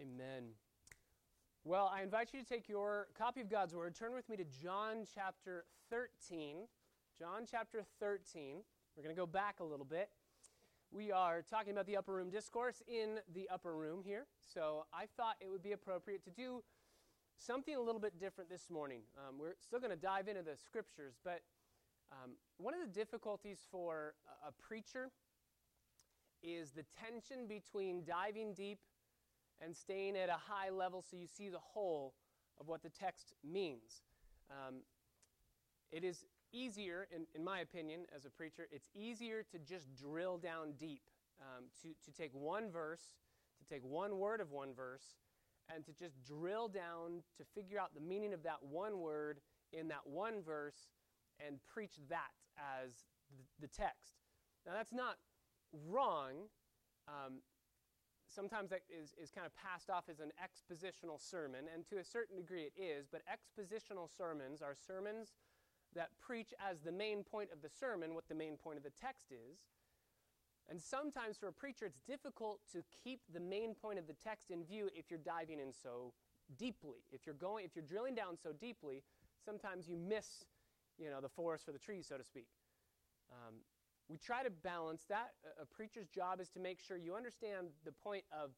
Amen. Well, I invite you to take your copy of God's Word, turn with me to John chapter 13. John chapter 13. We're going to go back a little bit. We are talking about the upper room discourse in the upper room here, so I thought it would be appropriate to do something a little bit different this morning. Um, we're still going to dive into the scriptures, but um, one of the difficulties for a, a preacher is the tension between diving deep and staying at a high level so you see the whole of what the text means. Um, it is easier, in, in my opinion, as a preacher, it's easier to just drill down deep, um, to, to take one verse, to take one word of one verse, and to just drill down to figure out the meaning of that one word in that one verse and preach that as the, the text. Now, that's not wrong. Um, sometimes that is, is kind of passed off as an expositional sermon, and to a certain degree it is, but expositional sermons are sermons that preach as the main point of the sermon what the main point of the text is. And sometimes for a preacher, it's difficult to keep the main point of the text in view if you're diving in so deeply. If you're going, if you're drilling down so deeply, sometimes you miss, you know, the forest for the trees, so to speak. Um, we try to balance that. A, preacher's job is to make sure you understand the point of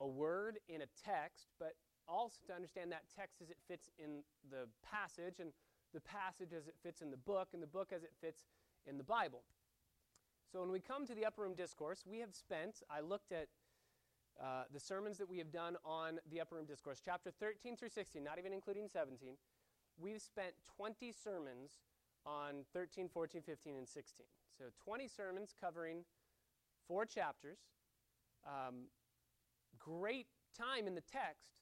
a word in a text, but also to understand that text as it fits in the passage, and the passage as it fits in the book, and the book as it fits in the Bible. So when we come to the upper room discourse, we have spent, I looked at uh, the sermons that we have done on the upper room discourse, chapter 13 through 16, not even including 17. We've spent 20 sermons on 13, 14, 15, and 16. So 20 sermons covering four chapters. Um, great time in the text,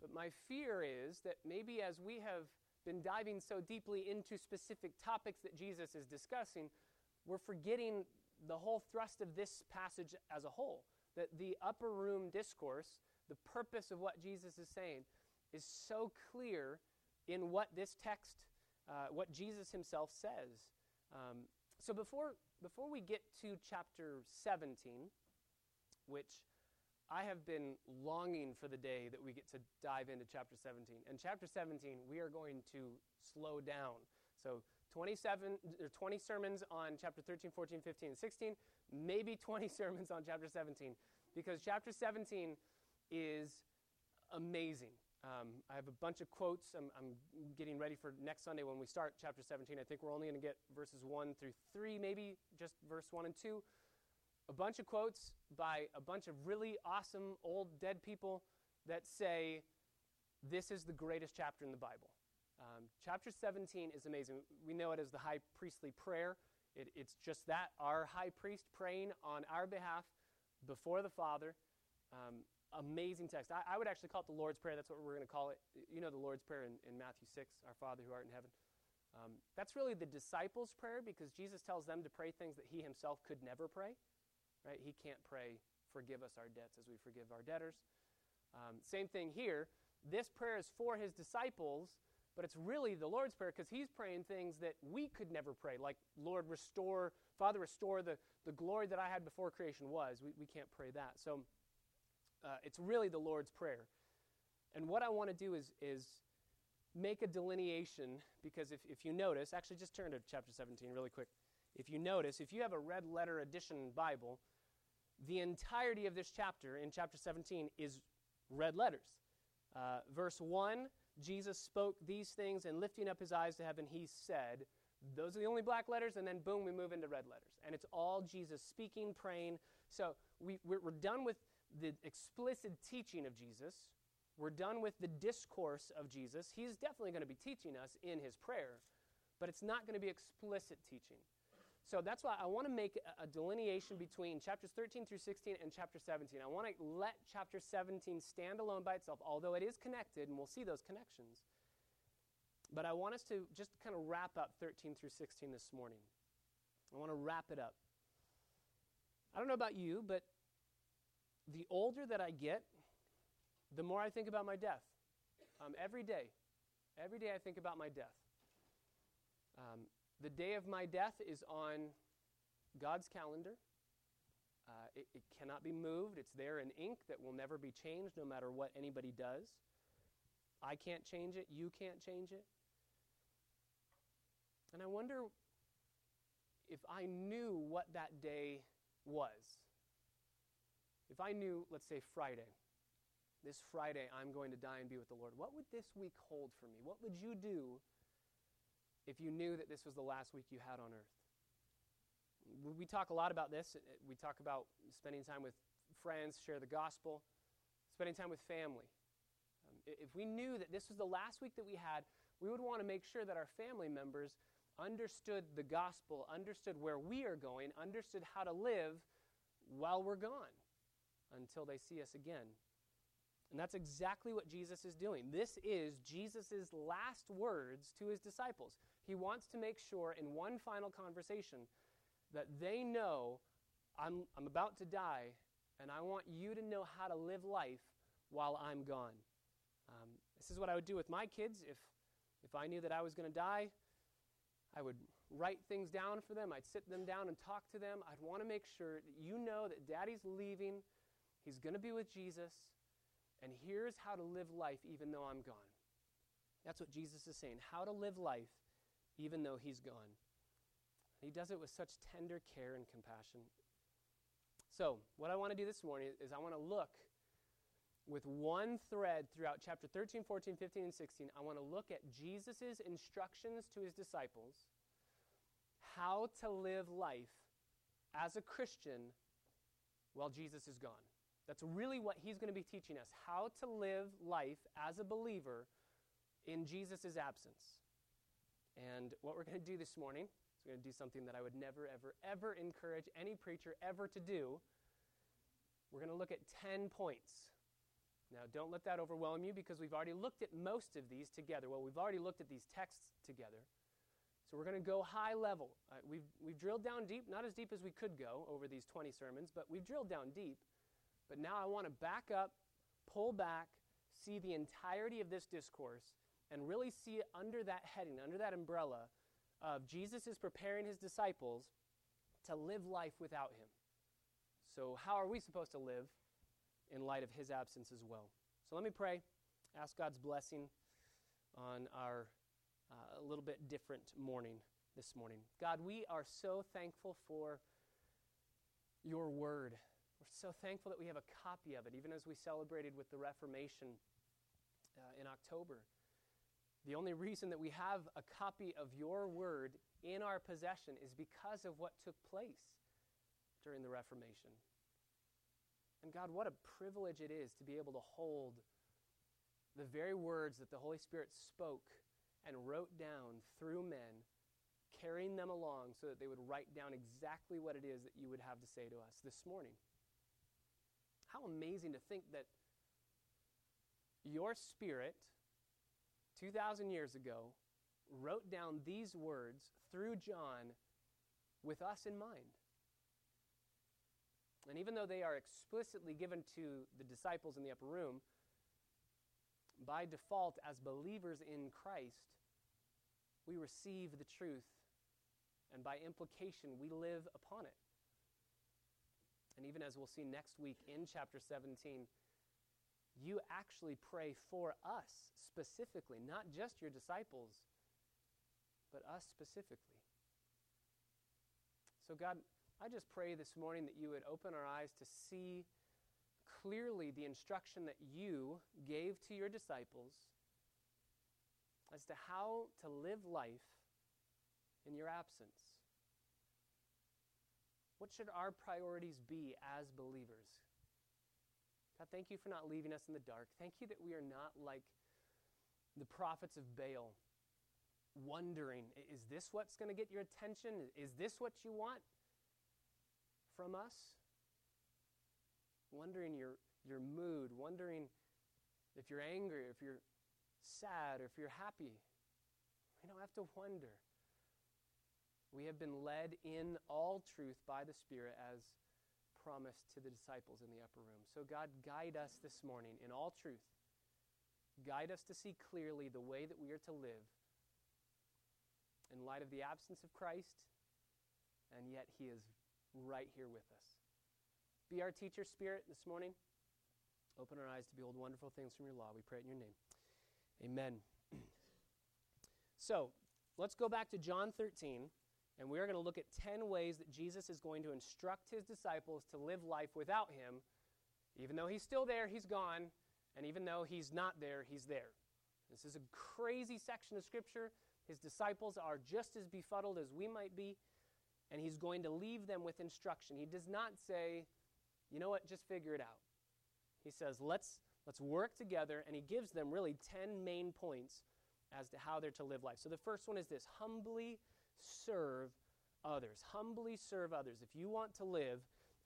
but my fear is that maybe as we have been diving so deeply into specific topics that Jesus is discussing, we're forgetting the whole thrust of this passage as a whole. That the upper room discourse, the purpose of what Jesus is saying, is so clear in what this text uh, what Jesus himself says. Um, so before, before we get to chapter 17, which I have been longing for the day that we get to dive into chapter 17. And chapter 17, we are going to slow down. So 27 or 20 sermons on chapter 13, 14, 15, and 16, maybe 20 sermons on chapter 17 because chapter 17 is amazing. Um, I have a bunch of quotes. I'm, I'm, getting ready for next Sunday when we start chapter 17. I think we're only going to get verses 1 through 3, maybe just verse 1 and 2. A bunch of quotes by a bunch of really awesome old dead people that say this is the greatest chapter in the Bible. Um, chapter 17 is amazing. We know it as the high priestly prayer. It, it's just that, our high priest praying on our behalf before the Father. Um, amazing text. I, I, would actually call it the Lord's Prayer. That's what we're going to call it. You know the Lord's Prayer in, in Matthew 6, Our Father who art in heaven. Um, that's really the disciples' prayer because Jesus tells them to pray things that he himself could never pray. Right? He can't pray, forgive us our debts as we forgive our debtors. Um, same thing here. This prayer is for his disciples, but it's really the Lord's Prayer because he's praying things that we could never pray, like, Lord, restore, Father, restore the, the glory that I had before creation was. We, we can't pray that. So, uh, it's really the Lord's Prayer. And what I want to do is, is make a delineation because if, if you notice, actually just turn to chapter 17 really quick. If you notice, if you have a red letter edition Bible, the entirety of this chapter in chapter 17 is red letters. Uh, verse 1 Jesus spoke these things, and lifting up his eyes to heaven, he said, Those are the only black letters, and then boom, we move into red letters. And it's all Jesus speaking, praying. So we, we're, we're done with the explicit teaching of Jesus. We're done with the discourse of Jesus. He's definitely going to be teaching us in his prayer, but it's not going to be explicit teaching. So that's why I want to make a delineation between chapters 13 through 16 and chapter 17. I want to let chapter 17 stand alone by itself, although it is connected, and we'll see those connections. But I want us to just kind of wrap up 13 through 16 this morning. I want to wrap it up. I don't know about you, but the older that I get, the more I think about my death. Um, every day. Every day I think about my death. Um, the day of my death is on God's calendar. Uh, it, it cannot be moved. It's there in ink that will never be changed no matter what anybody does. I can't change it. You can't change it. And I wonder if I knew what that day was. If I knew, let's say, Friday, this Friday I'm going to die and be with the Lord, what would this week hold for me? What would you do if you knew that this was the last week you had on earth? We talk a lot about this. We talk about spending time with friends, share the gospel, spending time with family. Um, if we knew that this was the last week that we had, we would want to make sure that our family members understood the gospel, understood where we are going, understood how to live while we're gone until they see us again. And that's exactly what Jesus is doing. This is Jesus' last words to his disciples. He wants to make sure in one final conversation that they know I'm, I'm about to die and I want you to know how to live life while I'm gone. Um, this is what I would do with my kids if, if I knew that I was going to die. I would write things down for them. I'd sit them down and talk to them. I'd want to make sure that you know that daddy's leaving. He's going to be with Jesus. And here's how to live life even though I'm gone. That's what Jesus is saying. How to live life even though he's gone. And he does it with such tender care and compassion. So, what I want to do this morning is I want to look with one thread throughout chapter 13, 14, 15, and 16, I want to look at Jesus' instructions to his disciples how to live life as a Christian while Jesus is gone. That's really what he's going to be teaching us how to live life as a believer in Jesus' absence. And what we're going to do this morning is we're going to do something that I would never, ever, ever encourage any preacher ever to do. We're going to look at 10 points now, don't let that overwhelm you because we've already looked at most of these together. Well, we've already looked at these texts together. So we're going to go high level. Uh, we've, we've drilled down deep, not as deep as we could go over these 20 sermons, but we've drilled down deep. But now I want to back up, pull back, see the entirety of this discourse, and really see it under that heading, under that umbrella of Jesus is preparing his disciples to live life without him. So, how are we supposed to live in light of his absence as well. So let me pray, ask God's blessing on our uh, a little bit different morning this morning. God, we are so thankful for your word. So thankful that we have a copy of it, even as we celebrated with the Reformation uh, in October. The only reason that we have a copy of your word in our possession is because of what took place during the Reformation. And God, what a privilege it is to be able to hold the very words that the Holy Spirit spoke and wrote down through men, carrying them along so that they would write down exactly what it is that you would have to say to us this morning. How amazing to think that your Spirit, 2,000 years ago, wrote down these words through John with us in mind. And even though they are explicitly given to the disciples in the upper room, by default, as believers in Christ, we receive the truth, and by implication, we live upon it. And even as we'll see next week in chapter 17, you actually pray for us specifically, not just your disciples, but us specifically. So, God, I just pray this morning that you would open our eyes to see clearly the instruction that you gave to your disciples as to how to live life in your absence. What should our priorities be as believers? God, thank you for not leaving us in the dark. Thank you that we are not like the prophets of Baal, wondering, is this what's going to get your attention? Is this what you want? from us? Wondering your, your mood, wondering if you're angry, if you're sad, or if you're happy. We don't have to wonder. We have been led in all truth by the Spirit as promised to the disciples in the upper room. So, God, guide us this morning in all truth. Guide us to see clearly the way that we are to live in light of the absence of Christ, and yet He is right here with us. be our teacher, Spirit, this morning. Open our eyes to behold wonderful things from your law. We pray in your name. Amen. so, let's go back to John 13, and we are going to look at 10 ways that Jesus is going to instruct his disciples to live life without him. Even though he's still there, he's gone. And even though he's not there, he's there. This is a crazy section of Scripture. His disciples are just as befuddled as we might be, and he's going to leave them with instruction. He does not say, you know what, just figure it out. He says, let's, let's work together, and he gives them really 10 main points as to how they're to live life. So the first one is this humbly serve others. Humbly serve others. If you want to live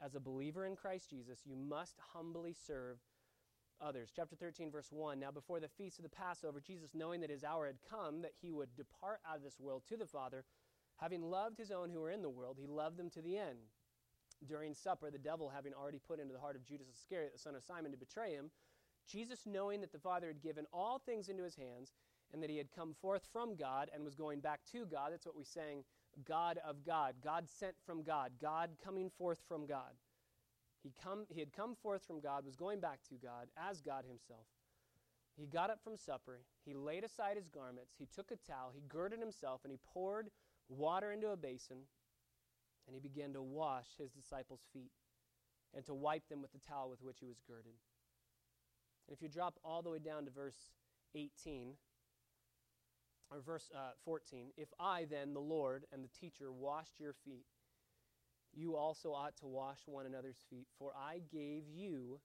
as a believer in Christ Jesus, you must humbly serve others. Chapter 13, verse 1 Now, before the feast of the Passover, Jesus, knowing that his hour had come, that he would depart out of this world to the Father, having loved his own who were in the world, he loved them to the end. During supper, the devil having already put into the heart of Judas Iscariot, the son of Simon, to betray him, Jesus, knowing that the Father had given all things into his hands, and that he had come forth from God and was going back to God, that's what we sang, God of God, God sent from God, God coming forth from God. He, come, he had come forth from God, was going back to God as God himself. He got up from supper. He laid aside his garments. He took a towel. He girded himself, and he poured water into a basin, and he began to wash his disciples' feet and to wipe them with the towel with which he was girded. And if you drop all the way down to verse 18, or verse uh, 14, if I then, the Lord and the teacher, washed your feet, you also ought to wash one another's feet. For I gave you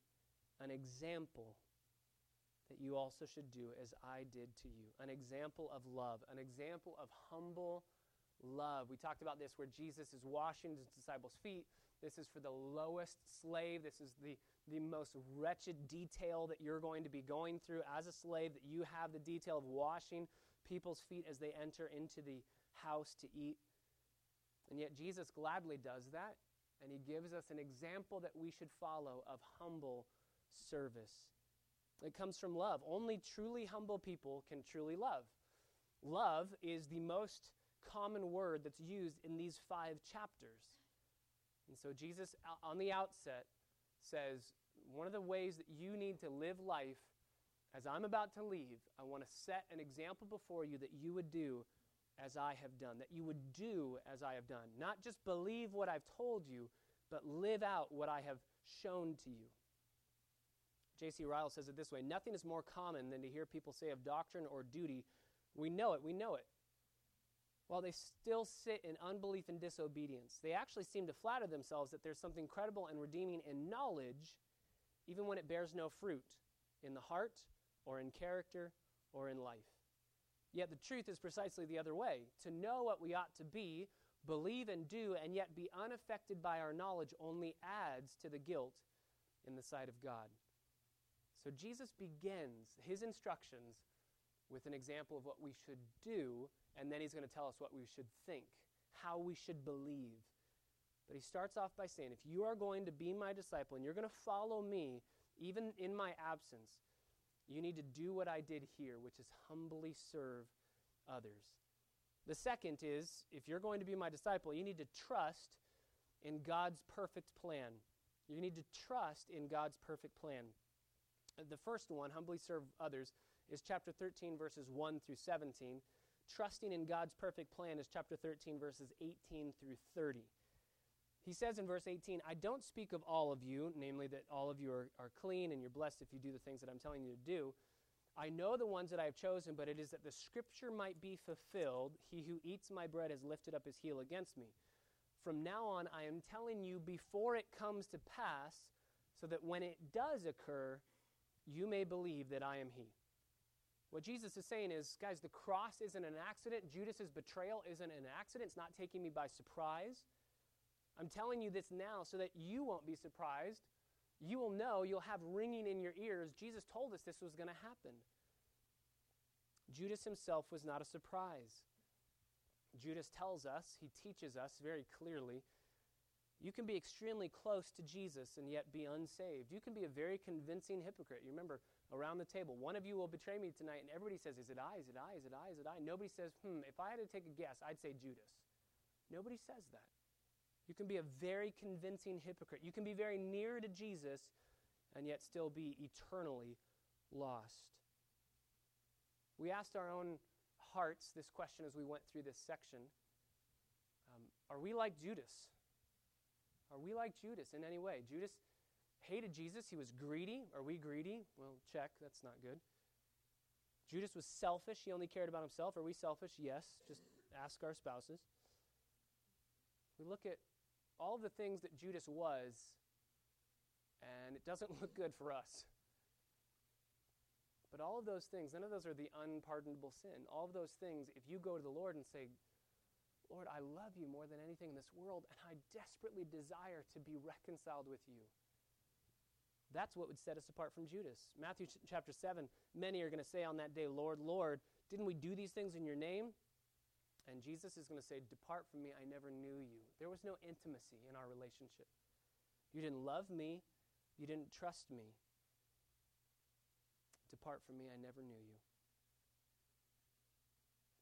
an example that you also should do as I did to you. An example of love, an example of humble love. We talked about this where Jesus is washing his disciples' feet. This is for the lowest slave. This is the, the most wretched detail that you're going to be going through as a slave, that you have the detail of washing people's feet as they enter into the house to eat. And yet Jesus gladly does that, and he gives us an example that we should follow of humble service. It comes from love. Only truly humble people can truly love. Love is the most common word that's used in these five chapters. And so Jesus, on the outset, says one of the ways that you need to live life as I'm about to leave, I want to set an example before you that you would do as I have done, that you would do as I have done. Not just believe what I've told you, but live out what I have shown to you. J.C. Ryle says it this way Nothing is more common than to hear people say of doctrine or duty, We know it, we know it. While they still sit in unbelief and disobedience, they actually seem to flatter themselves that there's something credible and redeeming in knowledge, even when it bears no fruit in the heart or in character or in life. Yet the truth is precisely the other way. To know what we ought to be, believe and do, and yet be unaffected by our knowledge only adds to the guilt in the sight of God. So Jesus begins his instructions with an example of what we should do, and then he's going to tell us what we should think, how we should believe. But he starts off by saying, if you are going to be my disciple and you're going to follow me, even in my absence, you need to do what I did here, which is humbly serve others. The second is if you're going to be my disciple, you need to trust in God's perfect plan. You need to trust in God's perfect plan. The first one, humbly serve others, is chapter 13, verses 1 through 17. Trusting in God's perfect plan is chapter 13, verses 18 through 30. He says in verse 18, I don't speak of all of you, namely that all of you are, are clean and you're blessed if you do the things that I'm telling you to do. I know the ones that I have chosen, but it is that the scripture might be fulfilled. He who eats my bread has lifted up his heel against me. From now on, I am telling you before it comes to pass, so that when it does occur, you may believe that I am he. What Jesus is saying is, guys, the cross isn't an accident. Judas's betrayal isn't an accident. It's not taking me by surprise. I'm telling you this now so that you won't be surprised. You will know, you'll have ringing in your ears. Jesus told us this was going to happen. Judas himself was not a surprise. Judas tells us, he teaches us very clearly, you can be extremely close to Jesus and yet be unsaved. You can be a very convincing hypocrite. You remember around the table, one of you will betray me tonight, and everybody says, Is it I? Is it I? Is it I? Is it I? Nobody says, Hmm, if I had to take a guess, I'd say Judas. Nobody says that. You can be a very convincing hypocrite. You can be very near to Jesus and yet still be eternally lost. We asked our own hearts this question as we went through this section um, Are we like Judas? Are we like Judas in any way? Judas hated Jesus. He was greedy. Are we greedy? Well, check. That's not good. Judas was selfish. He only cared about himself. Are we selfish? Yes. Just ask our spouses. We look at all the things that Judas was, and it doesn't look good for us. But all of those things, none of those are the unpardonable sin. All of those things, if you go to the Lord and say, Lord, I love you more than anything in this world, and I desperately desire to be reconciled with you. That's what would set us apart from Judas. Matthew ch- chapter 7 many are going to say on that day, Lord, Lord, didn't we do these things in your name? And Jesus is going to say, Depart from me, I never knew you. There was no intimacy in our relationship. You didn't love me, you didn't trust me. Depart from me, I never knew you.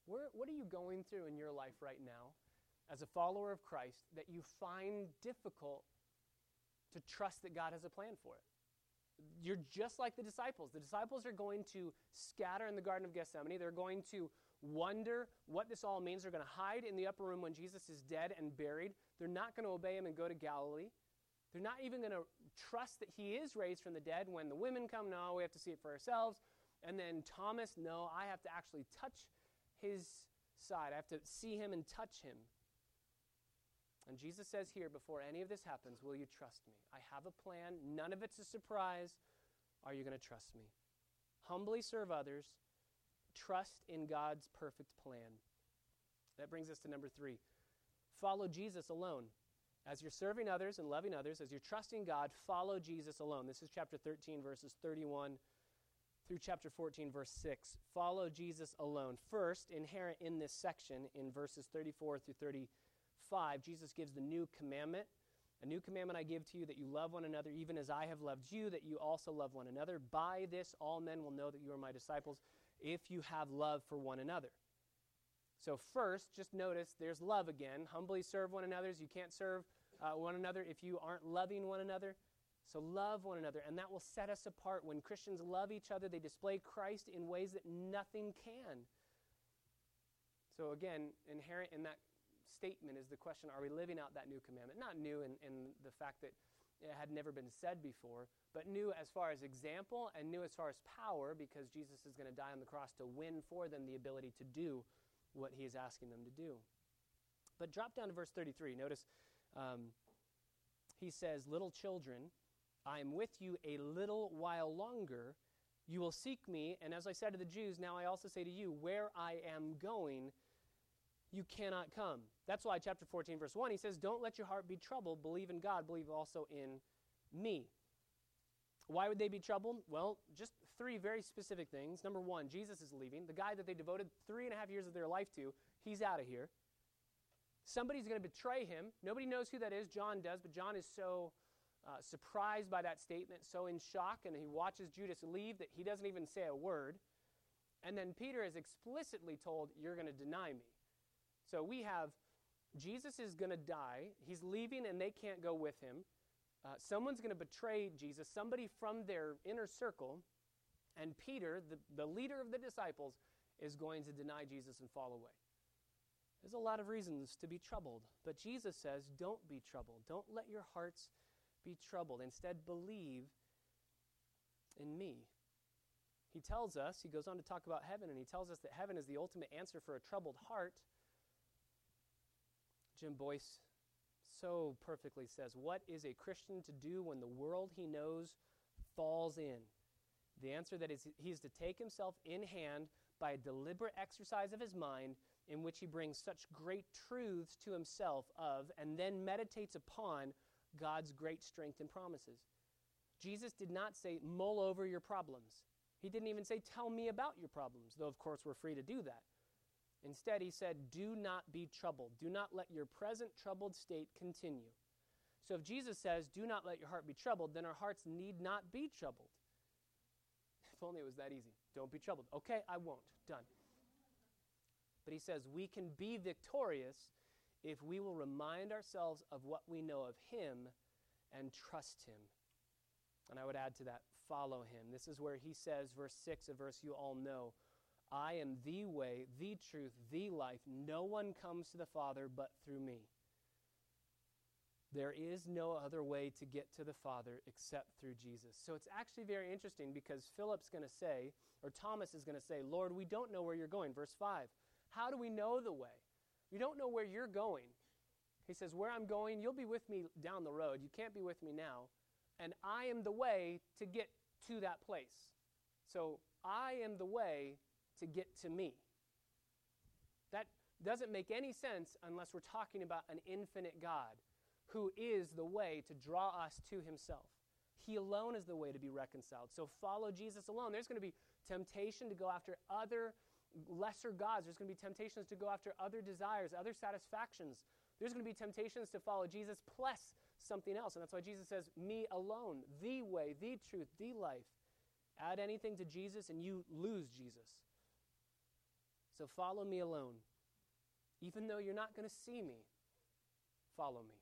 Where, what are you going through in your life right now as a follower of Christ that you find difficult to trust that God has a plan for it? You're just like the disciples. The disciples are going to scatter in the Garden of Gethsemane. They're going to wonder what this all means. They're going to hide in the upper room when Jesus is dead and buried. They're not going to obey him and go to Galilee. They're not even going to trust that he is raised from the dead when the women come. No, we have to see it for ourselves. And then Thomas, no, I have to actually touch his side. I have to see him and touch him. And Jesus says here, before any of this happens, will you trust me? I have a plan. None of it's a surprise. Are you going to trust me? Humbly serve others. Trust in God's perfect plan. That brings us to number three. Follow Jesus alone. As you're serving others and loving others, as you're trusting God, follow Jesus alone. This is chapter 13, verses 31 through chapter 14, verse 6. Follow Jesus alone. First, inherent in this section, in verses 34 through 35, Jesus gives the new commandment. A new commandment I give to you that you love one another, even as I have loved you, that you also love one another. By this, all men will know that you are my disciples, if you have love for one another. So, first, just notice there's love again. Humbly serve one another. You can't serve uh, one another if you aren't loving one another. So, love one another, and that will set us apart. When Christians love each other, they display Christ in ways that nothing can. So, again, inherent in that statement is the question are we living out that new commandment? Not new in, in the fact that it had never been said before, but new as far as example and new as far as power because Jesus is going to die on the cross to win for them the ability to do what he is asking them to do. But drop down to verse 33. Notice um, he says, Little children, I am with you a little while longer. You will seek me. And as I said to the Jews, now I also say to you, where I am going, you cannot come. That's why, chapter 14, verse 1, he says, Don't let your heart be troubled. Believe in God. Believe also in me. Why would they be troubled? Well, just three very specific things. Number one, Jesus is leaving. The guy that they devoted three and a half years of their life to, he's out of here. Somebody's going to betray him. Nobody knows who that is. John does, but John is so uh, surprised by that statement, so in shock, and he watches Judas leave that he doesn't even say a word. And then Peter is explicitly told, You're going to deny me. So we have Jesus is going to die. He's leaving, and they can't go with him. Uh, someone's going to betray Jesus, somebody from their inner circle, and Peter, the, the leader of the disciples, is going to deny Jesus and fall away. There's a lot of reasons to be troubled, but Jesus says, Don't be troubled. Don't let your hearts be troubled. Instead, believe in me. He tells us, he goes on to talk about heaven, and he tells us that heaven is the ultimate answer for a troubled heart. Jim Boice so perfectly says, What is a Christian to do when the world he knows falls in? The answer that is he is to take himself in hand by a deliberate exercise of his mind in which he brings such great truths to himself of and then meditates upon God's great strength and promises. Jesus did not say, mull over your problems. He didn't even say, tell me about your problems, though, of course, we're free to do that. Instead, he said, Do not be troubled. Do not let your present troubled state continue. So if Jesus says, Do not let your heart be troubled, then our hearts need not be troubled. If only it was that easy. Don't be troubled. Okay, I won't. Done. But he says, We can be victorious if we will remind ourselves of what we know of Him and trust Him. And I would add to that, follow Him. This is where He says, verse 6, a verse you all know I am the way, the truth, the life. No one comes to the Father but through me. There is no other way to get to the Father except through Jesus. So it's actually very interesting because Philip's going to say, or Thomas is going to say, Lord, we don't know where you're going. Verse 5. How do we know the way? We don't know where you're going. He says, Where I'm going, you'll be with me down the road. You can't be with me now. And I am the way to get to that place. So I am the way to get to me. That doesn't make any sense unless we're talking about an infinite God who is the way to draw us to himself. He alone is the way to be reconciled. So follow Jesus alone. There's going to be temptation to go after other lesser gods. There's going to be temptations to go after other desires, other satisfactions. There's going to be temptations to follow Jesus plus something else. And that's why Jesus says, Me alone, the way, the truth, the life. Add anything to Jesus and you lose Jesus. So follow me alone. Even though you're not going to see me, follow me.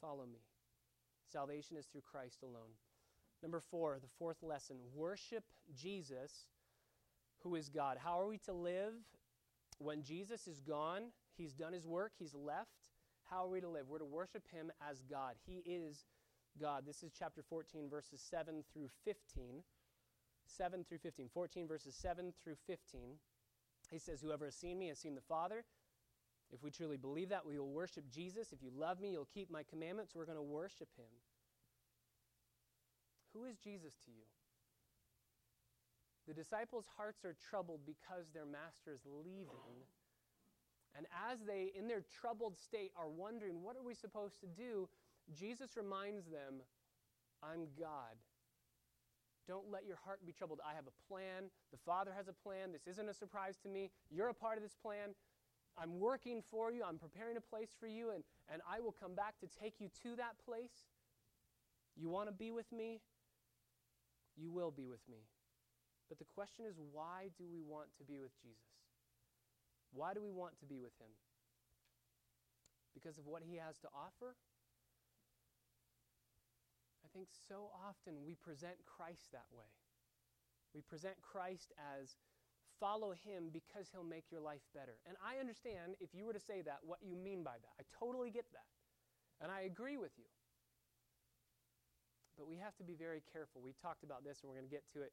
Follow me. Salvation is through Christ alone. Number four, the fourth lesson worship Jesus, who is God. How are we to live when Jesus is gone? He's done his work, he's left. How are we to live? We're to worship him as God. He is God. This is chapter 14, verses 7 through 15. 7 through 15. 14 verses 7 through 15. He says, Whoever has seen me has seen the Father. If we truly believe that, we will worship Jesus. If you love me, you'll keep my commandments. We're going to worship him. Who is Jesus to you? The disciples' hearts are troubled because their master is leaving. And as they, in their troubled state, are wondering, what are we supposed to do? Jesus reminds them, I'm God. Don't let your heart be troubled. I have a plan. The Father has a plan. This isn't a surprise to me. You're a part of this plan. I'm working for you. I'm preparing a place for you, and, and I will come back to take you to that place. You want to be with me? You will be with me. But the question is, why do we want to be with Jesus? Why do we want to be with him? Because of what he has to offer? I think so often we present Christ that way. We present Christ as follow him because he'll make your life better. And I understand if you were to say that, what you mean by that. I totally get that. And I agree with you. But we have to be very careful. We talked about this, and we're going to get to it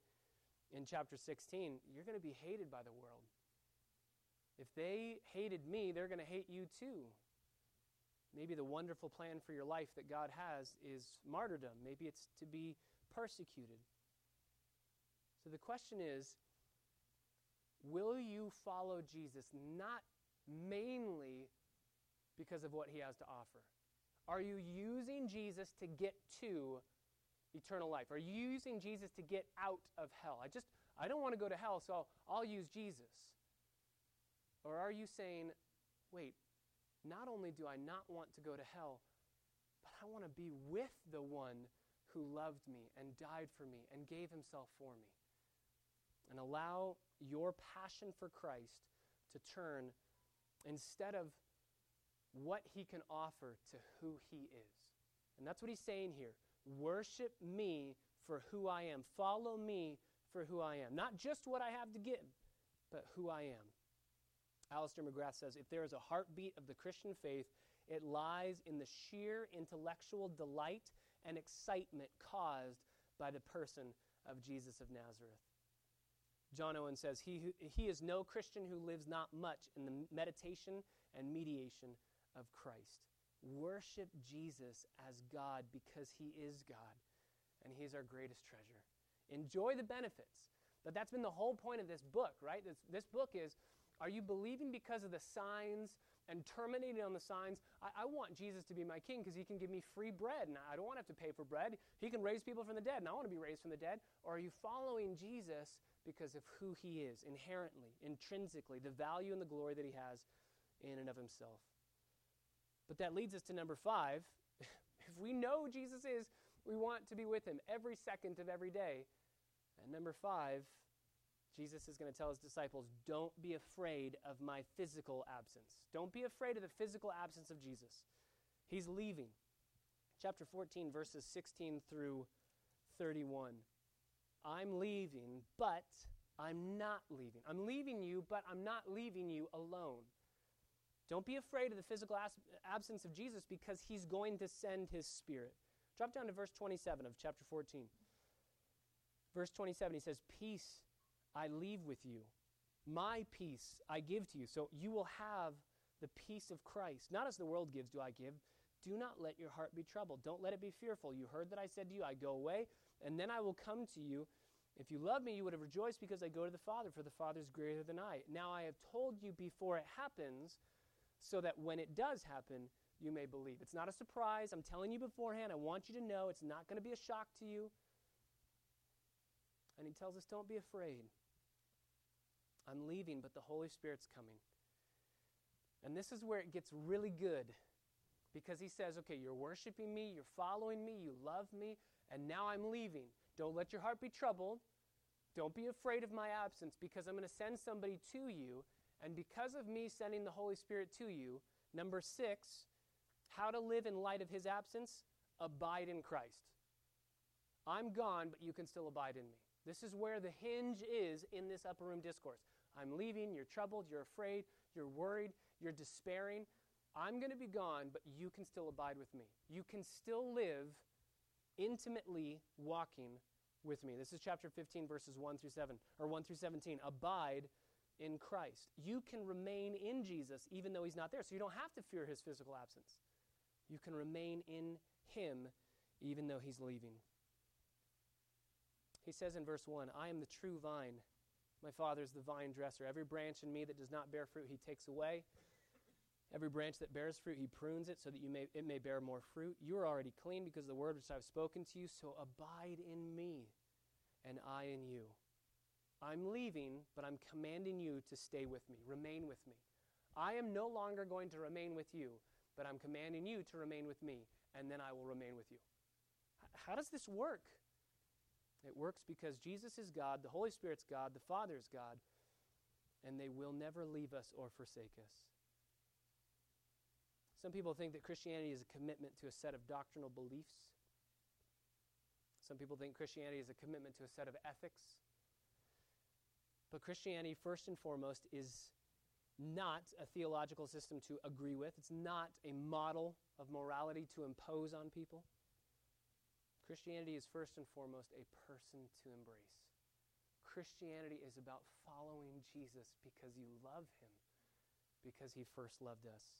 in chapter 16. You're going to be hated by the world. If they hated me, they're going to hate you too. Maybe the wonderful plan for your life that God has is martyrdom. Maybe it's to be persecuted. So the question is Will you follow Jesus not mainly because of what he has to offer? Are you using Jesus to get to eternal life? Are you using Jesus to get out of hell? I just, I don't want to go to hell, so I'll use Jesus. Or are you saying, wait, not only do I not want to go to hell, but I want to be with the one who loved me and died for me and gave himself for me? And allow your passion for Christ to turn instead of what he can offer to who he is. And that's what he's saying here. Worship me for who I am. Follow me for who I am. Not just what I have to give, but who I am. Alister McGrath says if there is a heartbeat of the Christian faith, it lies in the sheer intellectual delight and excitement caused by the person of Jesus of Nazareth. John Owen says, he, who, he is no Christian who lives not much in the meditation and mediation of Christ. Worship Jesus as God because he is God and he's our greatest treasure. Enjoy the benefits. But that's been the whole point of this book, right? This, this book is are you believing because of the signs and terminating on the signs? I, I want Jesus to be my king because he can give me free bread and I don't want to have to pay for bread. He can raise people from the dead and I want to be raised from the dead. Or are you following Jesus because of who he is inherently, intrinsically, the value and the glory that he has in and of himself. But that leads us to number five. if we know Jesus is, we want to be with him every second of every day. And number five, Jesus is going to tell his disciples, Don't be afraid of my physical absence. Don't be afraid of the physical absence of Jesus. He's leaving. Chapter 14, verses 16 through 31. I'm leaving, but I'm not leaving. I'm leaving you, but I'm not leaving you alone. Don't be afraid of the physical absence of Jesus because he's going to send his spirit. Drop down to verse 27 of chapter 14. Verse 27, he says, Peace I leave with you, my peace I give to you. So you will have the peace of Christ. Not as the world gives, do I give. Do not let your heart be troubled. Don't let it be fearful. You heard that I said to you, I go away, and then I will come to you. If you love me, you would have rejoiced because I go to the Father, for the Father is greater than I. Now I have told you before it happens, so that when it does happen, you may believe. It's not a surprise. I'm telling you beforehand. I want you to know it's not going to be a shock to you. And he tells us, don't be afraid. I'm leaving, but the Holy Spirit's coming. And this is where it gets really good because he says, okay, you're worshiping me, you're following me, you love me, and now I'm leaving. Don't let your heart be troubled. Don't be afraid of my absence because I'm going to send somebody to you. And because of me sending the Holy Spirit to you, number six, how to live in light of his absence? Abide in Christ. I'm gone, but you can still abide in me. This is where the hinge is in this upper room discourse. I'm leaving, you're troubled, you're afraid, you're worried, you're despairing. I'm going to be gone, but you can still abide with me. You can still live intimately walking with me. This is chapter 15, verses 1 through 7, or 1 through 17. Abide in Christ. You can remain in Jesus even though he's not there. So you don't have to fear his physical absence. You can remain in him even though he's leaving. He says in verse 1 I am the true vine. My Father is the vine dresser. Every branch in me that does not bear fruit, he takes away. Every branch that bears fruit, he prunes it so that you may, it may bear more fruit. You are already clean because of the word which I've spoken to you, so abide in me, and I in you. I'm leaving, but I'm commanding you to stay with me, remain with me. I am no longer going to remain with you, but I'm commanding you to remain with me, and then I will remain with you. How does this work? It works because Jesus is God, the Holy Spirit's God, the Father is God, and they will never leave us or forsake us. Some people think that Christianity is a commitment to a set of doctrinal beliefs. Some people think Christianity is a commitment to a set of ethics. But Christianity, first and foremost, is not a theological system to agree with. It's not a model of morality to impose on people. Christianity is first and foremost a person to embrace. Christianity is about following Jesus because you love him, because he first loved us.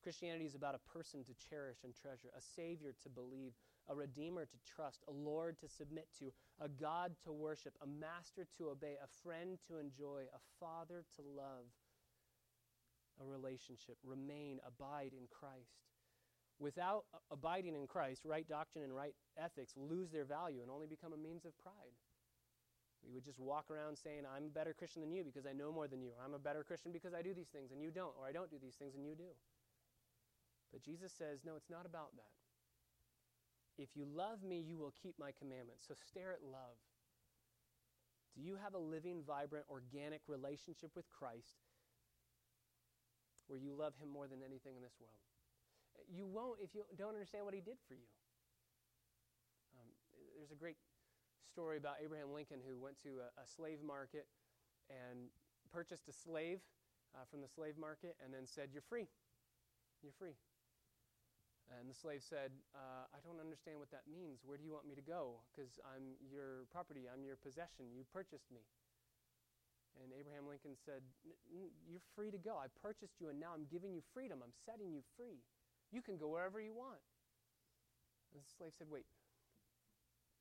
Christianity is about a person to cherish and treasure, a Savior to believe, a Redeemer to trust, a Lord to submit to, a God to worship, a Master to obey, a friend to enjoy, a Father to love, a relationship. Remain, abide in Christ. Without abiding in Christ, right doctrine and right ethics lose their value and only become a means of pride. We would just walk around saying, I'm a better Christian than you because I know more than you. I'm a better Christian because I do these things and you don't. Or I don't do these things and you do. But Jesus says, no, it's not about that. If you love me, you will keep my commandments. So stare at love. Do you have a living, vibrant, organic relationship with Christ where you love him more than anything in this world? You won't if you don't understand what he did for you. Um, there's a great story about Abraham Lincoln who went to a, a slave market and purchased a slave uh, from the slave market and then said, You're free. You're free. And the slave said, uh, I don't understand what that means. Where do you want me to go? Because I'm your property, I'm your possession. You purchased me. And Abraham Lincoln said, You're free to go. I purchased you, and now I'm giving you freedom. I'm setting you free. You can go wherever you want. And the slave said, Wait,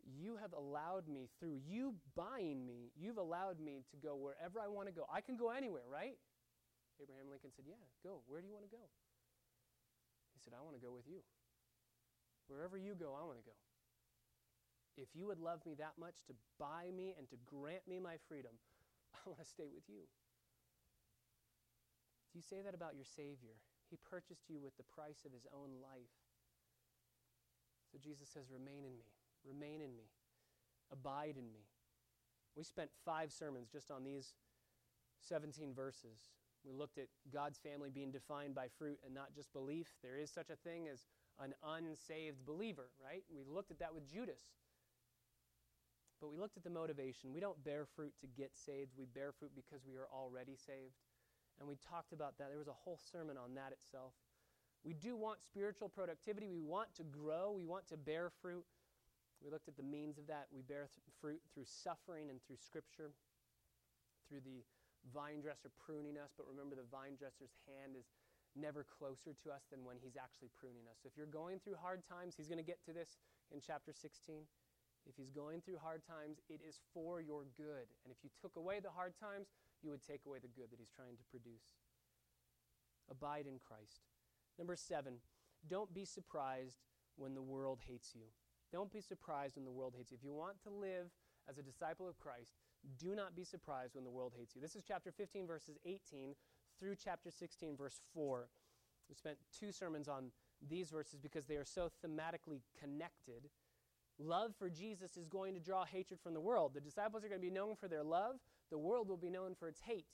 you have allowed me, through you buying me, you've allowed me to go wherever I want to go. I can go anywhere, right? Abraham Lincoln said, Yeah, go. Where do you want to go? He said, I want to go with you. Wherever you go, I want to go. If you would love me that much to buy me and to grant me my freedom, I want to stay with you. Do you say that about your Savior? He purchased you with the price of his own life. So Jesus says, Remain in me. Remain in me. Abide in me. We spent five sermons just on these 17 verses. We looked at God's family being defined by fruit and not just belief. There is such a thing as an unsaved believer, right? We looked at that with Judas. But we looked at the motivation. We don't bear fruit to get saved, we bear fruit because we are already saved. And we talked about that. There was a whole sermon on that itself. We do want spiritual productivity. We want to grow. We want to bear fruit. We looked at the means of that. We bear th- fruit through suffering and through Scripture, through the vine dresser pruning us. But remember, the vine dresser's hand is never closer to us than when he's actually pruning us. So if you're going through hard times, he's going to get to this in chapter 16. If he's going through hard times, it is for your good. And if you took away the hard times, you would take away the good that he's trying to produce. Abide in Christ. Number seven, don't be surprised when the world hates you. Don't be surprised when the world hates you. If you want to live as a disciple of Christ, do not be surprised when the world hates you. This is chapter 15, verses 18 through chapter 16, verse 4. We spent two sermons on these verses because they are so thematically connected. Love for Jesus is going to draw hatred from the world. The disciples are going to be known for their love, the world will be known for its hate.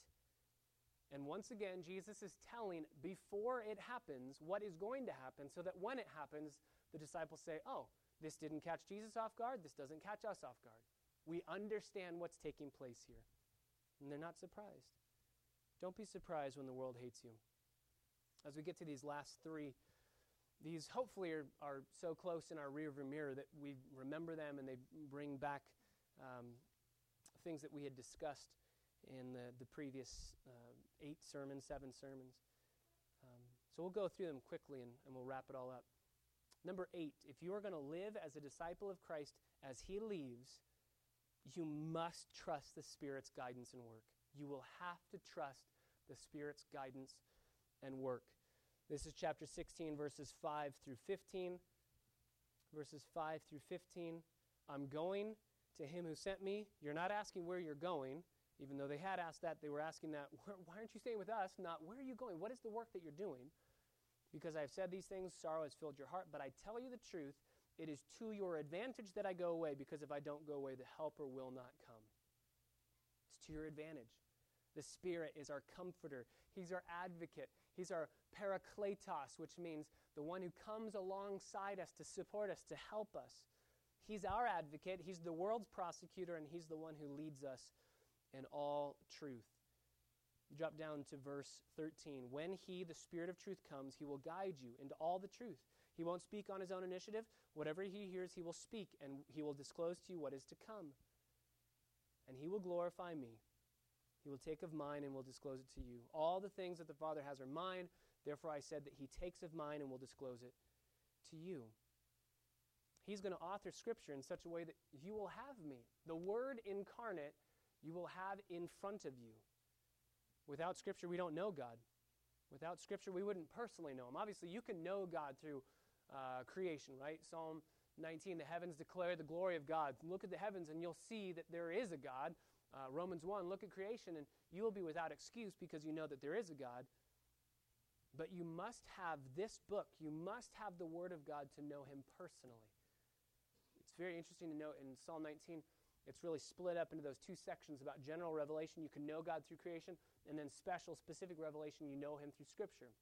And once again, Jesus is telling before it happens what is going to happen so that when it happens, the disciples say, Oh, this didn't catch Jesus off guard. This doesn't catch us off guard. We understand what's taking place here. And they're not surprised. Don't be surprised when the world hates you. As we get to these last three, these hopefully are, are so close in our rearview mirror that we remember them and they bring back um, things that we had discussed in the, the previous uh, eight sermons, seven sermons. Um, so we'll go through them quickly and, and we'll wrap it all up. Number eight, if you are going to live as a disciple of Christ as he leaves, you must trust the Spirit's guidance and work. You will have to trust the Spirit's guidance and work. This is chapter 16, verses 5 through 15. Verses 5 through 15. I'm going to him who sent me. You're not asking where you're going, even though they had asked that. They were asking that, why aren't you staying with us? Not, where are you going? What is the work that you're doing? Because I've said these things, sorrow has filled your heart. But I tell you the truth, it is to your advantage that I go away, because if I don't go away, the helper will not come. It's to your advantage. The Spirit is our comforter. He's our advocate. He's our parakletos, which means the one who comes alongside us to support us, to help us. He's our advocate. He's the world's prosecutor, and He's the one who leads us in all truth. Drop down to verse 13. When He, the Spirit of truth, comes, He will guide you into all the truth. He won't speak on His own initiative. Whatever He hears, He will speak, and He will disclose to you what is to come. And He will glorify me. He will take of mine and will disclose it to you. All the things that the Father has are mine. Therefore, I said that He takes of mine and will disclose it to you. He's going to author Scripture in such a way that you will have me. The Word incarnate you will have in front of you. Without Scripture, we don't know God. Without Scripture, we wouldn't personally know Him. Obviously, you can know God through uh, creation, right? Psalm 19, the heavens declare the glory of God. Look at the heavens and you'll see that there is a God. Uh, Romans 1, look at creation and you will be without excuse because you know that there is a God. But you must have this book. You must have the Word of God to know Him personally. It's very interesting to note in Psalm 19, it's really split up into those two sections about general revelation. You can know God through creation, and then special, specific revelation, you know Him through Scripture.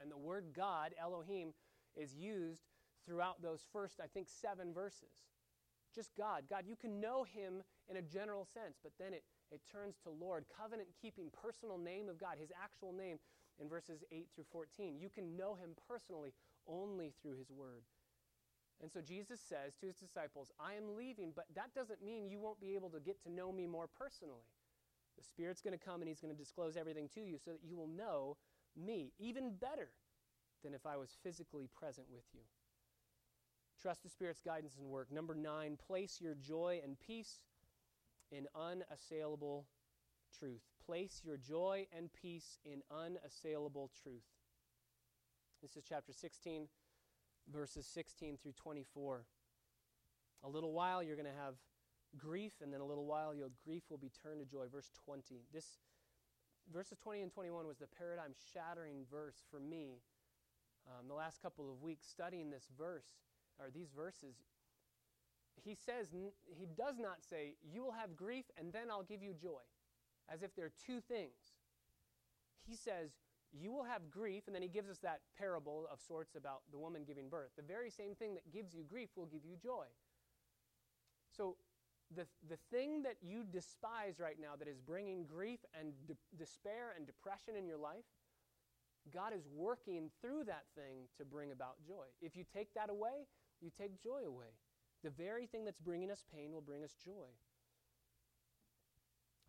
And the word God, Elohim, is used throughout those first, I think, seven verses. Just God. God, you can know Him in a general sense, but then it, it turns to Lord, covenant keeping, personal name of God, His actual name in verses 8 through 14. You can know Him personally only through His Word. And so Jesus says to his disciples, I am leaving, but that doesn't mean you won't be able to get to know me more personally. The Spirit's going to come and he's going to disclose everything to you so that you will know me even better than if I was physically present with you. Trust the Spirit's guidance and work. Number nine, place your joy and peace in unassailable truth. Place your joy and peace in unassailable truth. This is chapter 16 verses 16 through 24. A little while you're going to have grief, and then a little while your grief will be turned to joy. Verse 20. This verses 20 and 21 was the paradigm shattering verse for me. Um, the last couple of weeks studying this verse or these verses, he says, he does not say, You will have grief and then I'll give you joy, as if they're two things. He says, You will have grief, and then he gives us that parable of sorts about the woman giving birth. The very same thing that gives you grief will give you joy. So, the, the thing that you despise right now that is bringing grief and de- despair and depression in your life, God is working through that thing to bring about joy. If you take that away, you take joy away. The very thing that's bringing us pain will bring us joy.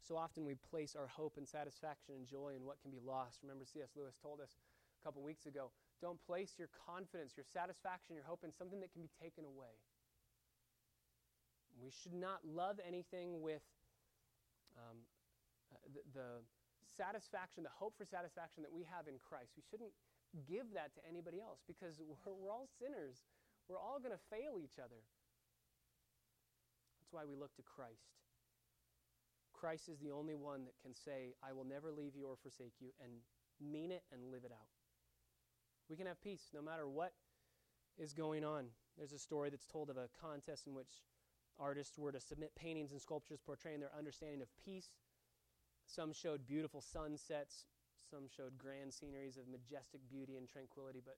So often we place our hope and satisfaction and joy in what can be lost. Remember, C.S. Lewis told us a couple weeks ago don't place your confidence, your satisfaction, your hope in something that can be taken away. We should not love anything with um, uh, the, the satisfaction, the hope for satisfaction that we have in Christ. We shouldn't give that to anybody else because we're, we're all sinners. We're all going to fail each other. That's why we look to Christ. Christ is the only one that can say, I will never leave you or forsake you, and mean it and live it out. We can have peace no matter what is going on. There's a story that's told of a contest in which artists were to submit paintings and sculptures portraying their understanding of peace. Some showed beautiful sunsets, some showed grand sceneries of majestic beauty and tranquility, but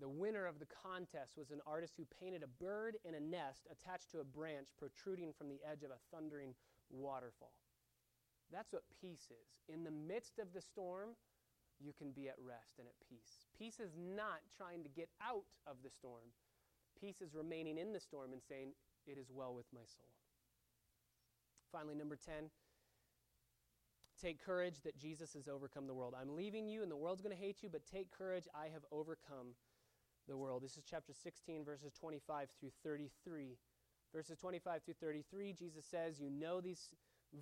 the winner of the contest was an artist who painted a bird in a nest attached to a branch protruding from the edge of a thundering waterfall. That's what peace is. In the midst of the storm, you can be at rest and at peace. Peace is not trying to get out of the storm, peace is remaining in the storm and saying, It is well with my soul. Finally, number 10 Take courage that Jesus has overcome the world. I'm leaving you, and the world's going to hate you, but take courage. I have overcome the world. This is chapter 16, verses 25 through 33. Verses 25 through 33, Jesus says, You know these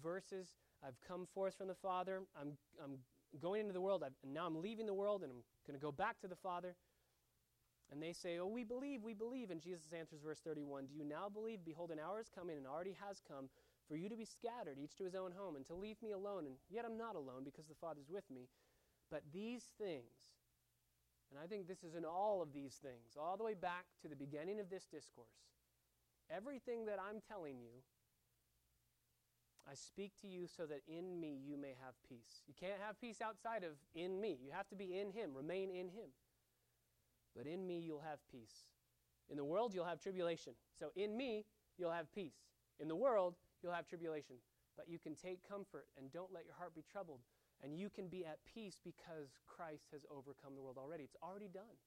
verses. I've come forth from the Father. I'm, I'm going into the world. I've, and now I'm leaving the world, and I'm going to go back to the Father. And they say, Oh, we believe, we believe. And Jesus answers, verse 31 Do you now believe? Behold, an hour is coming, and already has come for you to be scattered, each to his own home, and to leave me alone. And yet I'm not alone because the Father's with me. But these things, and I think this is in all of these things, all the way back to the beginning of this discourse, everything that I'm telling you, I speak to you so that in me you may have peace. You can't have peace outside of in me. You have to be in him, remain in him. But in me you'll have peace. In the world you'll have tribulation. So in me you'll have peace. In the world you'll have tribulation. But you can take comfort and don't let your heart be troubled. And you can be at peace because Christ has overcome the world already. It's already done.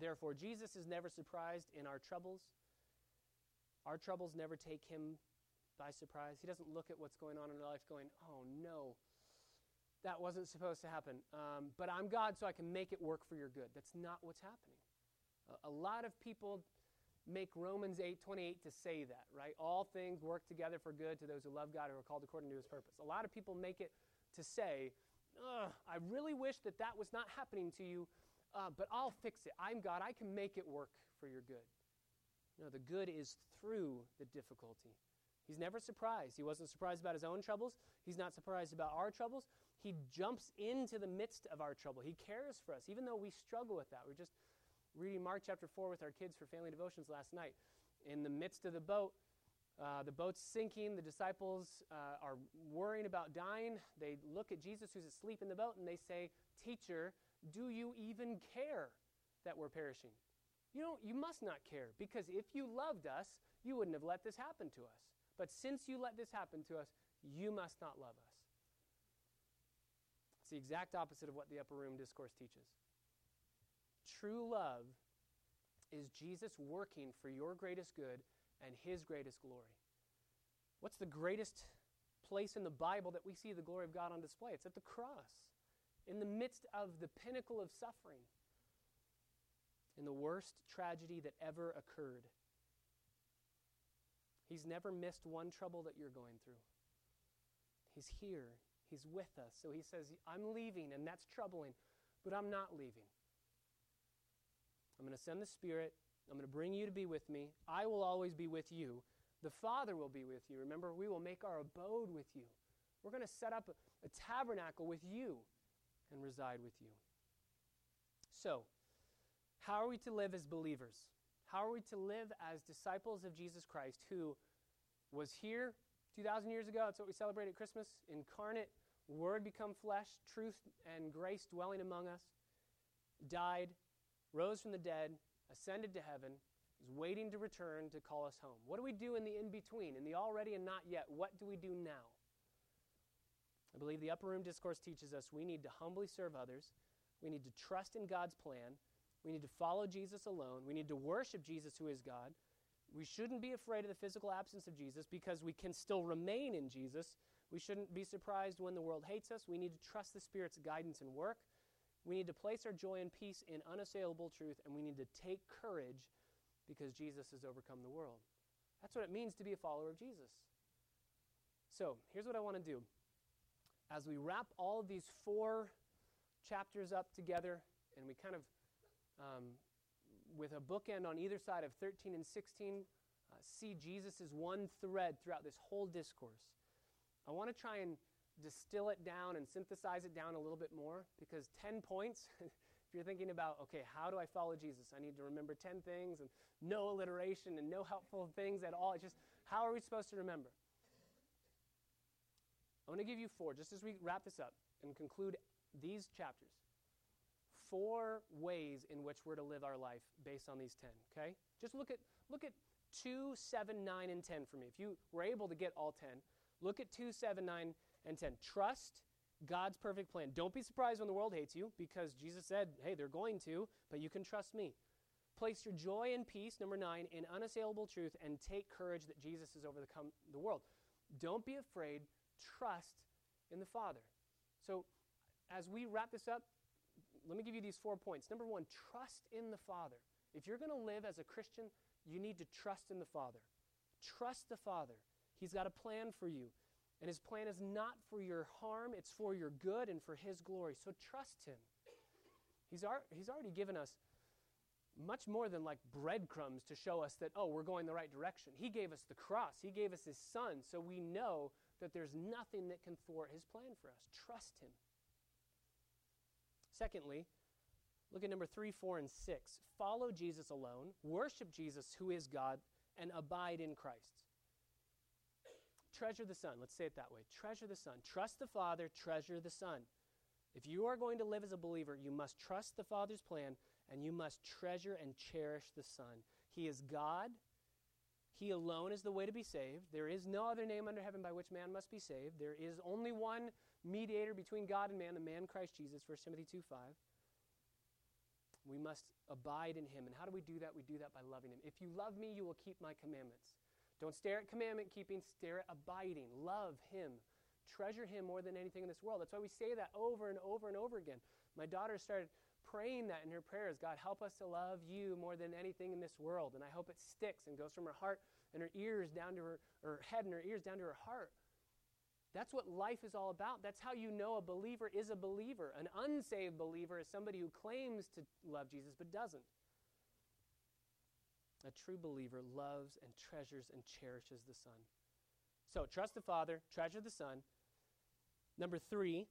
Therefore, Jesus is never surprised in our troubles. Our troubles never take him by surprise. He doesn't look at what's going on in our life going, oh no, that wasn't supposed to happen. Um, but I'm God, so I can make it work for your good. That's not what's happening. A, a lot of people make Romans 8:28 to say that, right? All things work together for good to those who love God and are called according to his purpose. A lot of people make it to say, I really wish that that was not happening to you, uh, but I'll fix it. I'm God. I can make it work for your good. No, the good is through the difficulty. He's never surprised. He wasn't surprised about his own troubles. He's not surprised about our troubles. He jumps into the midst of our trouble. He cares for us, even though we struggle with that. We're just reading Mark chapter 4 with our kids for family devotions last night. In the midst of the boat, uh, the boat's sinking. The disciples uh, are worrying about dying. They look at Jesus, who's asleep in the boat, and they say, Teacher, do you even care that we're perishing? You, don't, you must not care, because if you loved us, you wouldn't have let this happen to us. But since you let this happen to us, you must not love us. It's the exact opposite of what the upper room discourse teaches. True love is Jesus working for your greatest good and his greatest glory. What's the greatest place in the Bible that we see the glory of God on display? It's at the cross, in the midst of the pinnacle of suffering, in the worst tragedy that ever occurred. He's never missed one trouble that you're going through. He's here, He's with us. So He says, I'm leaving, and that's troubling, but I'm not leaving. I'm going to send the Spirit. I'm going to bring you to be with me. I will always be with you. The Father will be with you. Remember, we will make our abode with you. We're going to set up a, a tabernacle with you and reside with you. So, how are we to live as believers? How are we to live as disciples of Jesus Christ who was here 2,000 years ago? That's what we celebrate at Christmas. Incarnate, Word become flesh, truth and grace dwelling among us, died, rose from the dead, ascended to heaven, is waiting to return to call us home. What do we do in the in between, in the already and not yet? What do we do now? I believe the upper room discourse teaches us we need to humbly serve others, we need to trust in God's plan, we need to follow Jesus alone, we need to worship Jesus, who is God. We shouldn't be afraid of the physical absence of Jesus because we can still remain in Jesus. We shouldn't be surprised when the world hates us. We need to trust the Spirit's guidance and work. We need to place our joy and peace in unassailable truth, and we need to take courage because Jesus has overcome the world. That's what it means to be a follower of Jesus. So, here's what I want to do. As we wrap all of these four chapters up together, and we kind of, um, with a bookend on either side of 13 and 16, uh, see Jesus one thread throughout this whole discourse. I want to try and distill it down and synthesize it down a little bit more because 10 points, if you're thinking about, okay, how do I follow Jesus? I need to remember 10 things and no alliteration and no helpful things at all. It's just, how are we supposed to remember? I want to give you four, just as we wrap this up and conclude these chapters. Four ways in which we're to live our life based on these 10, okay? Just look at look at 2, 7, 9, and 10 for me. If you were able to get all 10, look at 2, 7, 9, and 10. Trust God's perfect plan. Don't be surprised when the world hates you because Jesus said, hey, they're going to, but you can trust me. Place your joy and peace, number nine, in unassailable truth and take courage that Jesus has overcome the world. Don't be afraid. Trust in the Father. So, as we wrap this up, let me give you these four points. Number one, trust in the Father. If you're going to live as a Christian, you need to trust in the Father. Trust the Father. He's got a plan for you. And his plan is not for your harm, it's for your good and for his glory. So trust him. He's, ar- he's already given us much more than like breadcrumbs to show us that, oh, we're going the right direction. He gave us the cross, He gave us His Son, so we know that there's nothing that can thwart His plan for us. Trust Him. Secondly, look at number three, four, and six. Follow Jesus alone, worship Jesus, who is God, and abide in Christ. Treasure the Son. Let's say it that way. Treasure the Son. Trust the Father, treasure the Son. If you are going to live as a believer, you must trust the Father's plan and you must treasure and cherish the Son. He is God. He alone is the way to be saved. There is no other name under heaven by which man must be saved. There is only one mediator between God and man, the man Christ Jesus, 1 Timothy 2 5. We must abide in him. And how do we do that? We do that by loving him. If you love me, you will keep my commandments. Don't stare at commandment keeping, stare at abiding. Love him. Treasure him more than anything in this world. That's why we say that over and over and over again. My daughter started praying that in her prayers God, help us to love you more than anything in this world. And I hope it sticks and goes from her heart and her ears down to her, her head and her ears down to her heart. That's what life is all about. That's how you know a believer is a believer. An unsaved believer is somebody who claims to love Jesus but doesn't. A true believer loves and treasures and cherishes the Son. So trust the Father, treasure the Son. Number three,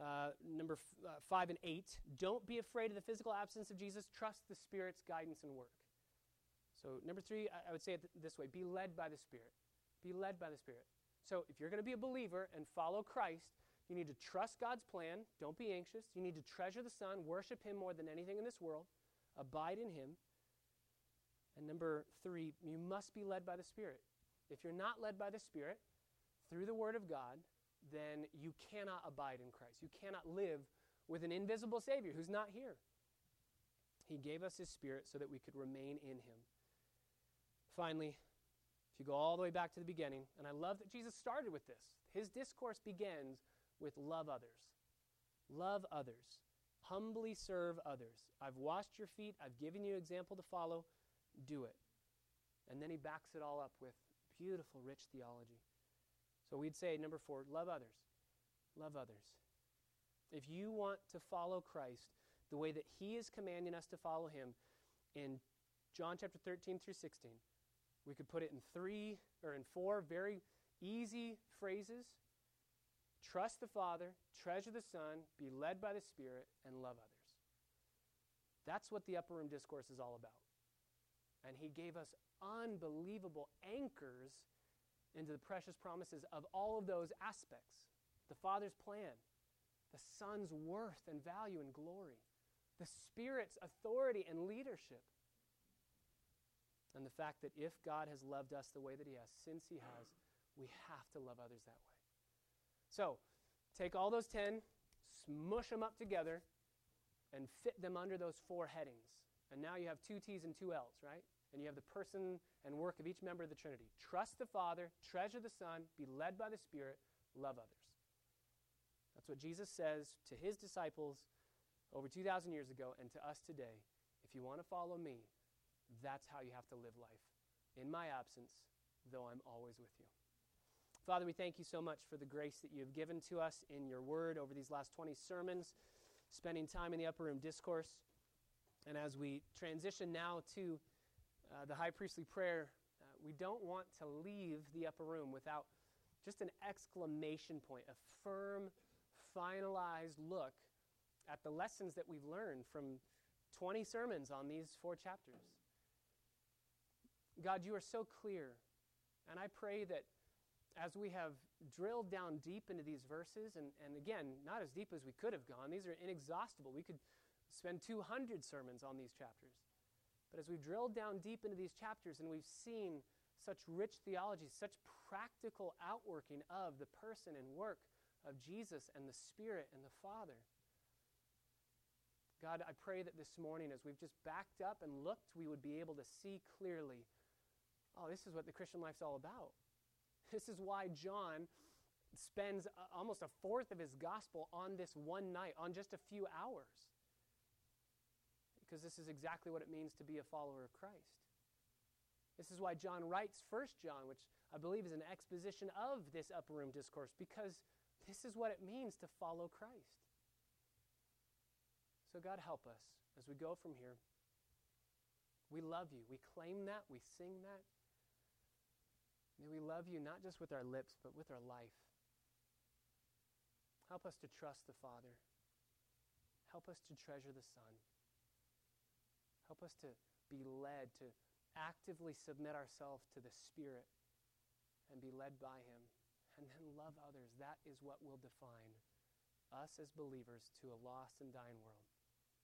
uh, number f- uh, five and eight, don't be afraid of the physical absence of Jesus. Trust the Spirit's guidance and work. So, number three, I, I would say it th- this way be led by the Spirit. Be led by the Spirit. So, if you're going to be a believer and follow Christ, you need to trust God's plan. Don't be anxious. You need to treasure the Son, worship Him more than anything in this world, abide in Him. And number three, you must be led by the Spirit. If you're not led by the Spirit through the Word of God, then you cannot abide in Christ. You cannot live with an invisible Savior who's not here. He gave us His Spirit so that we could remain in Him. Finally, if you go all the way back to the beginning, and I love that Jesus started with this, His discourse begins with love others. Love others. Humbly serve others. I've washed your feet. I've given you an example to follow. Do it. And then he backs it all up with beautiful, rich theology. So we'd say, number four, love others. Love others. If you want to follow Christ the way that He is commanding us to follow Him in John chapter 13 through 16, we could put it in three or in four very easy phrases trust the Father, treasure the Son, be led by the Spirit, and love others. That's what the upper room discourse is all about. And He gave us unbelievable anchors into the precious promises of all of those aspects the Father's plan, the Son's worth and value and glory, the Spirit's authority and leadership, and the fact that if God has loved us the way that He has, since He has, we have to love others that way. So, take all those 10, smush them up together, and fit them under those four headings. And now you have two T's and two L's, right? And you have the person and work of each member of the Trinity. Trust the Father, treasure the Son, be led by the Spirit, love others. That's what Jesus says to his disciples over 2,000 years ago and to us today. If you want to follow me, that's how you have to live life. In my absence, though I'm always with you. Father, we thank you so much for the grace that you have given to us in your word over these last 20 sermons, spending time in the upper room discourse. And as we transition now to uh, the high priestly prayer, uh, we don't want to leave the upper room without just an exclamation point, a firm, finalized look at the lessons that we've learned from 20 sermons on these four chapters. God, you are so clear. And I pray that as we have drilled down deep into these verses, and, and again, not as deep as we could have gone, these are inexhaustible. We could spend 200 sermons on these chapters. But as we've drilled down deep into these chapters and we've seen such rich theology, such practical outworking of the person and work of Jesus and the Spirit and the Father. God, I pray that this morning, as we've just backed up and looked, we would be able to see clearly oh, this is what the Christian life's all about. This is why John spends almost a fourth of his gospel on this one night, on just a few hours. Because this is exactly what it means to be a follower of Christ. This is why John writes 1 John, which I believe is an exposition of this upper room discourse, because this is what it means to follow Christ. So, God, help us as we go from here. We love you. We claim that. We sing that. May we love you not just with our lips, but with our life. Help us to trust the Father. Help us to treasure the Son. Help us to be led, to actively submit ourselves to the Spirit and be led by Him. And then love others. That is what will define us as believers to a lost and dying world.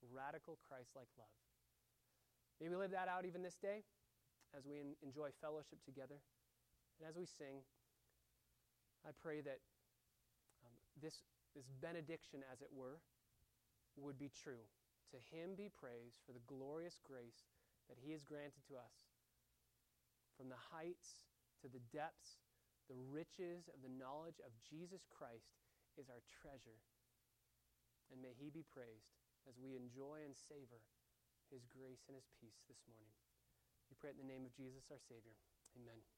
Radical Christ like love. May we live that out even this day as we enjoy fellowship together. And as we sing, I pray that um, this, this benediction, as it were, would be true. To him be praised for the glorious grace that he has granted to us. From the heights to the depths, the riches of the knowledge of Jesus Christ is our treasure. And may he be praised as we enjoy and savor his grace and his peace this morning. We pray in the name of Jesus, our Savior. Amen.